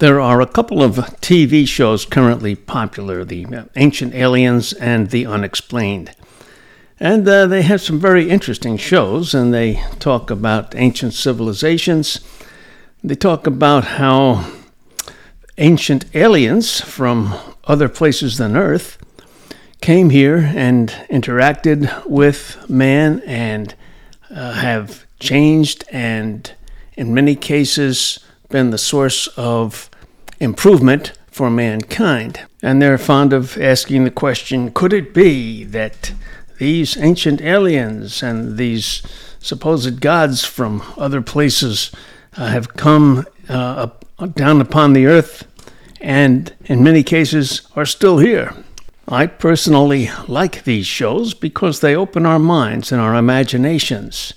There are a couple of TV shows currently popular The Ancient Aliens and The Unexplained. And uh, they have some very interesting shows, and they talk about ancient civilizations. They talk about how ancient aliens from other places than Earth came here and interacted with man and uh, have changed and, in many cases, been the source of improvement for mankind. And they're fond of asking the question could it be that these ancient aliens and these supposed gods from other places uh, have come uh, up, down upon the earth and in many cases are still here? I personally like these shows because they open our minds and our imaginations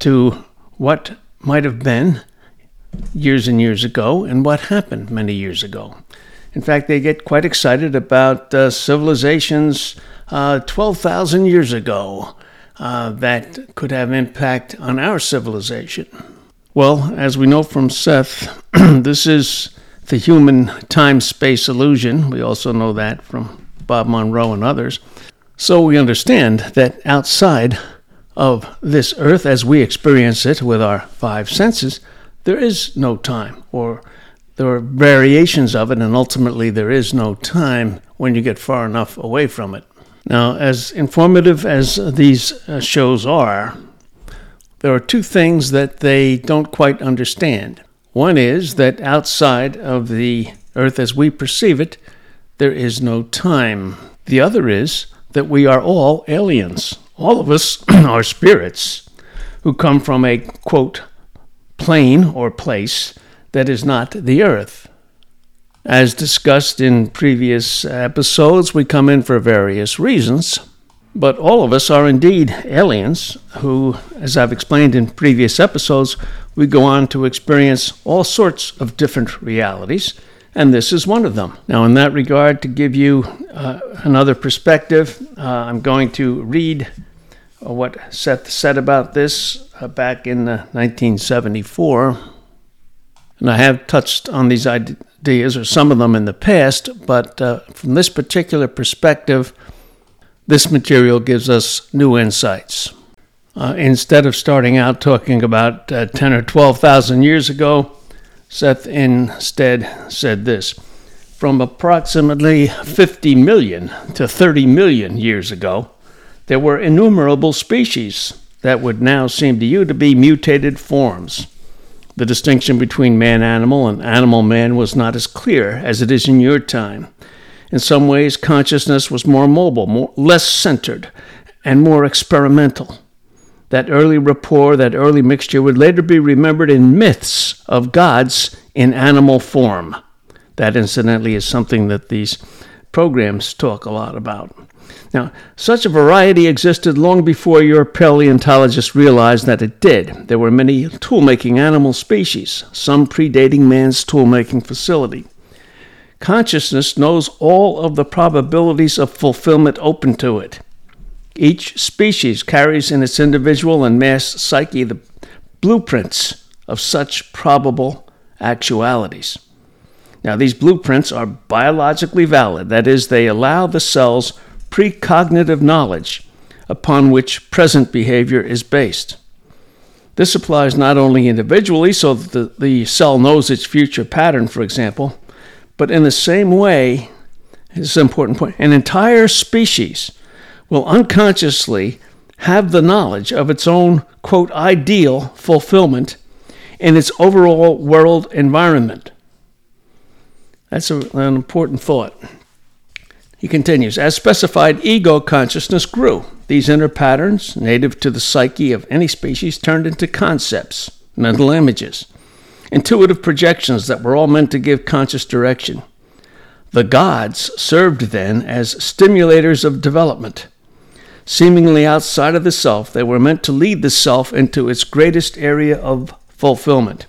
to what might have been years and years ago and what happened many years ago. In fact, they get quite excited about uh, civilizations uh, 12,000 years ago uh, that could have impact on our civilization. Well, as we know from Seth, this is the human time space illusion. We also know that from Bob Monroe and others. So we understand that outside of this earth as we experience it with our five senses, there is no time, or there are variations of it, and ultimately there is no time when you get far enough away from it. Now, as informative as these uh, shows are, there are two things that they don't quite understand. One is that outside of the earth as we perceive it, there is no time. The other is that we are all aliens. All of us are spirits who come from a, quote, plane or place that is not the earth. As discussed in previous episodes, we come in for various reasons, but all of us are indeed aliens who, as I've explained in previous episodes, we go on to experience all sorts of different realities, and this is one of them. Now, in that regard, to give you uh, another perspective, uh, I'm going to read what Seth said about this uh, back in 1974. Uh, and I have touched on these ideas, or some of them in the past, but uh, from this particular perspective, this material gives us new insights. Uh, instead of starting out talking about uh, 10 or 12,000 years ago, Seth instead said this From approximately 50 million to 30 million years ago, there were innumerable species that would now seem to you to be mutated forms. The distinction between man animal and animal man was not as clear as it is in your time. In some ways, consciousness was more mobile, more, less centered, and more experimental. That early rapport, that early mixture would later be remembered in myths of gods in animal form. That, incidentally, is something that these programs talk a lot about. Now, such a variety existed long before your paleontologists realized that it did. There were many tool making animal species, some predating man's tool making facility. Consciousness knows all of the probabilities of fulfillment open to it. Each species carries in its individual and mass psyche the blueprints of such probable actualities. Now, these blueprints are biologically valid, that is, they allow the cells precognitive knowledge upon which present behavior is based. This applies not only individually, so that the, the cell knows its future pattern, for example, but in the same way, this is an important point, an entire species will unconsciously have the knowledge of its own, quote, ideal fulfillment in its overall world environment. That's a, an important thought. He continues, as specified, ego consciousness grew. These inner patterns, native to the psyche of any species, turned into concepts, mental images, intuitive projections that were all meant to give conscious direction. The gods served then as stimulators of development. Seemingly outside of the self, they were meant to lead the self into its greatest area of fulfillment.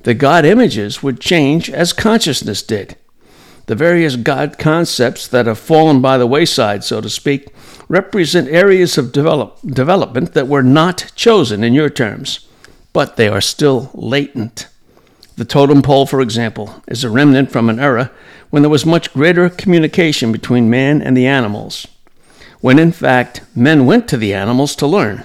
The God images would change as consciousness did. The various God concepts that have fallen by the wayside, so to speak, represent areas of develop, development that were not chosen in your terms, but they are still latent. The totem pole, for example, is a remnant from an era when there was much greater communication between man and the animals, when in fact men went to the animals to learn,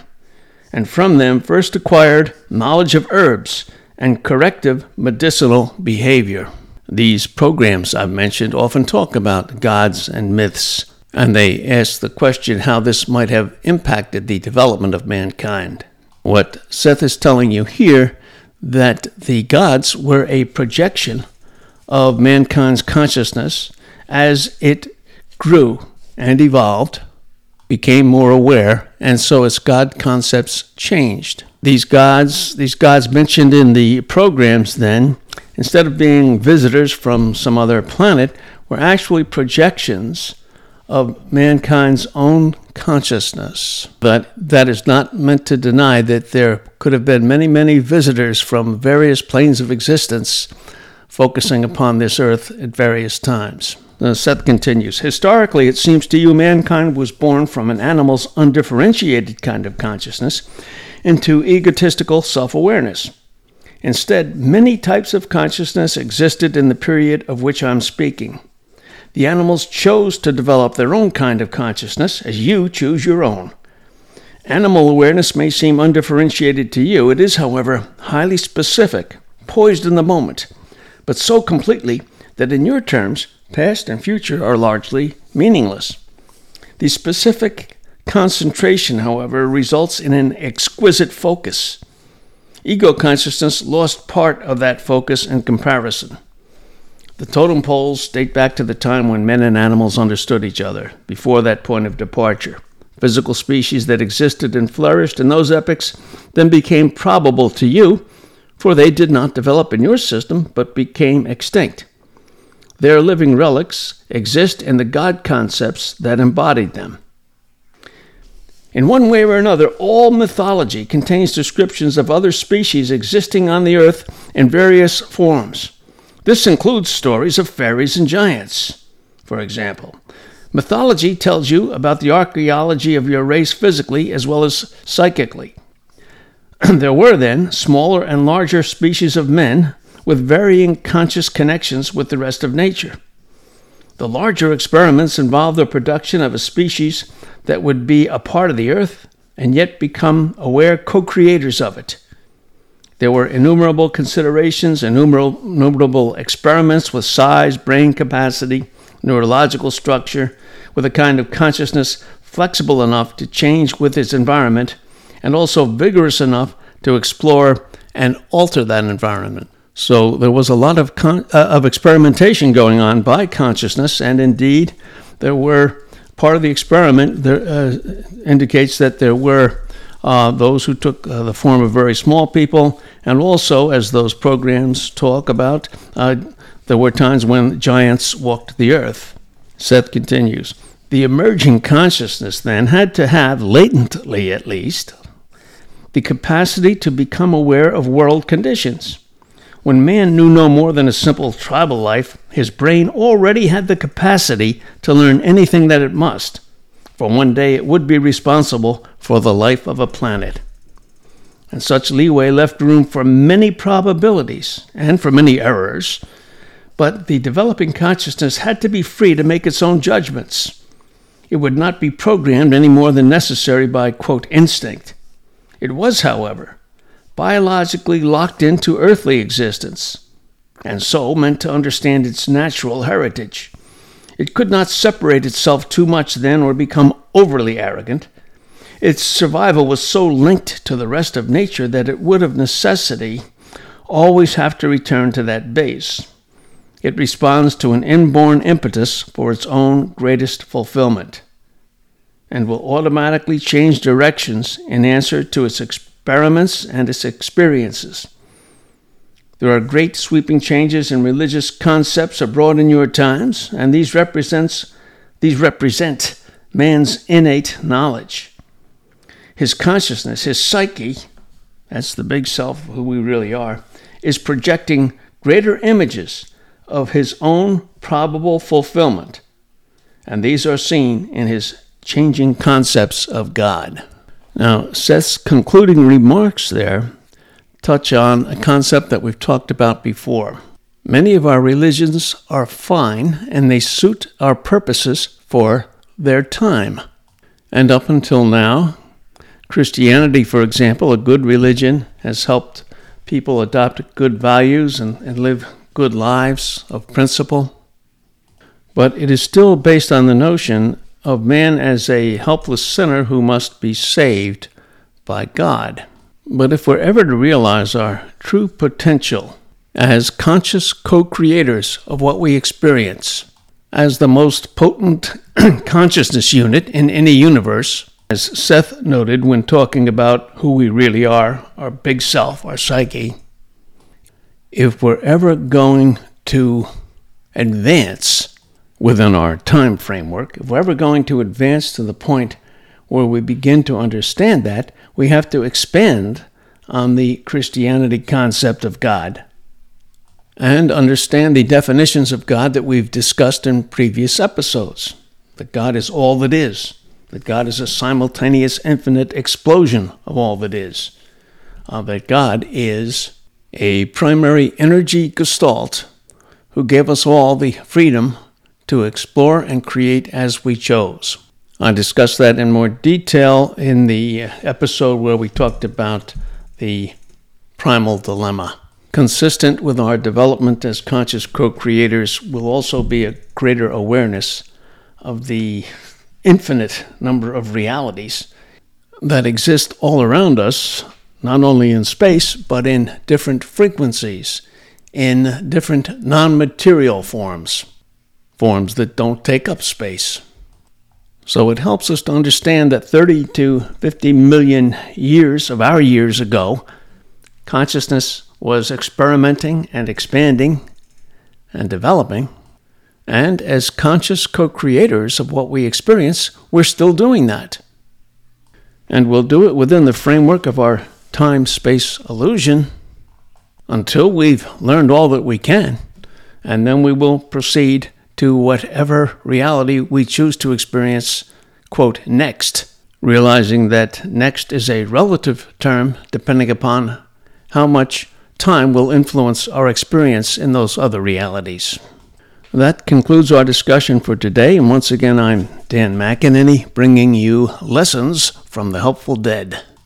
and from them first acquired knowledge of herbs and corrective medicinal behavior. These programs I've mentioned often talk about gods and myths, and they ask the question how this might have impacted the development of mankind. What Seth is telling you here that the gods were a projection of mankind's consciousness as it grew and evolved, became more aware, and so its God concepts changed. These gods, these gods mentioned in the programs then, instead of being visitors from some other planet, were actually projections of mankind's own consciousness. But that is not meant to deny that there could have been many, many visitors from various planes of existence focusing upon this earth at various times. Uh, Seth continues Historically, it seems to you mankind was born from an animal's undifferentiated kind of consciousness into egotistical self awareness. Instead, many types of consciousness existed in the period of which I'm speaking. The animals chose to develop their own kind of consciousness as you choose your own. Animal awareness may seem undifferentiated to you. It is, however, highly specific, poised in the moment, but so completely that in your terms, past and future are largely meaningless. The specific concentration, however, results in an exquisite focus Ego consciousness lost part of that focus and comparison. The totem poles date back to the time when men and animals understood each other, before that point of departure. Physical species that existed and flourished in those epochs then became probable to you, for they did not develop in your system but became extinct. Their living relics exist in the God concepts that embodied them. In one way or another, all mythology contains descriptions of other species existing on the earth in various forms. This includes stories of fairies and giants, for example. Mythology tells you about the archaeology of your race physically as well as psychically. there were then smaller and larger species of men with varying conscious connections with the rest of nature. The larger experiments involved the production of a species that would be a part of the earth and yet become aware co creators of it. There were innumerable considerations, innumerable experiments with size, brain capacity, neurological structure, with a kind of consciousness flexible enough to change with its environment, and also vigorous enough to explore and alter that environment. So there was a lot of, con- uh, of experimentation going on by consciousness, and indeed, there were part of the experiment there, uh, indicates that there were uh, those who took uh, the form of very small people, and also, as those programs talk about, uh, there were times when giants walked the earth. Seth continues. The emerging consciousness then had to have, latently at least, the capacity to become aware of world conditions. When man knew no more than a simple tribal life, his brain already had the capacity to learn anything that it must, for one day it would be responsible for the life of a planet. And such leeway left room for many probabilities and for many errors, but the developing consciousness had to be free to make its own judgments. It would not be programmed any more than necessary by, quote, instinct. It was, however, biologically locked into earthly existence, and so meant to understand its natural heritage. It could not separate itself too much then or become overly arrogant. Its survival was so linked to the rest of nature that it would of necessity always have to return to that base. It responds to an inborn impetus for its own greatest fulfillment and will automatically change directions in answer to its experiments and its experiences. There are great sweeping changes in religious concepts abroad in your times, and these represents these represent man's innate knowledge. His consciousness, his psyche, that's the big self who we really are, is projecting greater images of his own probable fulfillment. And these are seen in his changing concepts of God. Now, Seth's concluding remarks there touch on a concept that we've talked about before. Many of our religions are fine and they suit our purposes for their time. And up until now, Christianity, for example, a good religion, has helped people adopt good values and, and live good lives of principle. But it is still based on the notion of man as a helpless sinner who must be saved by God. But if we're ever to realize our true potential as conscious co creators of what we experience, as the most potent consciousness unit in any universe, as Seth noted when talking about who we really are, our big self, our psyche, if we're ever going to advance within our time framework, if we're ever going to advance to the point where we begin to understand that, we have to expand on the Christianity concept of God and understand the definitions of God that we've discussed in previous episodes. That God is all that is, that God is a simultaneous infinite explosion of all that is, uh, that God is a primary energy gestalt who gave us all the freedom to explore and create as we chose. I discussed that in more detail in the episode where we talked about the primal dilemma. Consistent with our development as conscious co creators will also be a greater awareness of the infinite number of realities that exist all around us, not only in space, but in different frequencies, in different non material forms, forms that don't take up space. So it helps us to understand that 30 to 50 million years of our years ago, consciousness was experimenting and expanding and developing and as conscious co creators of what we experience, we're still doing that. And we'll do it within the framework of our time space illusion until we've learned all that we can. And then we will proceed to whatever reality we choose to experience, quote, next, realizing that next is a relative term depending upon how much time will influence our experience in those other realities. That concludes our discussion for today, and once again, I'm Dan McEnany, bringing you Lessons from the Helpful Dead.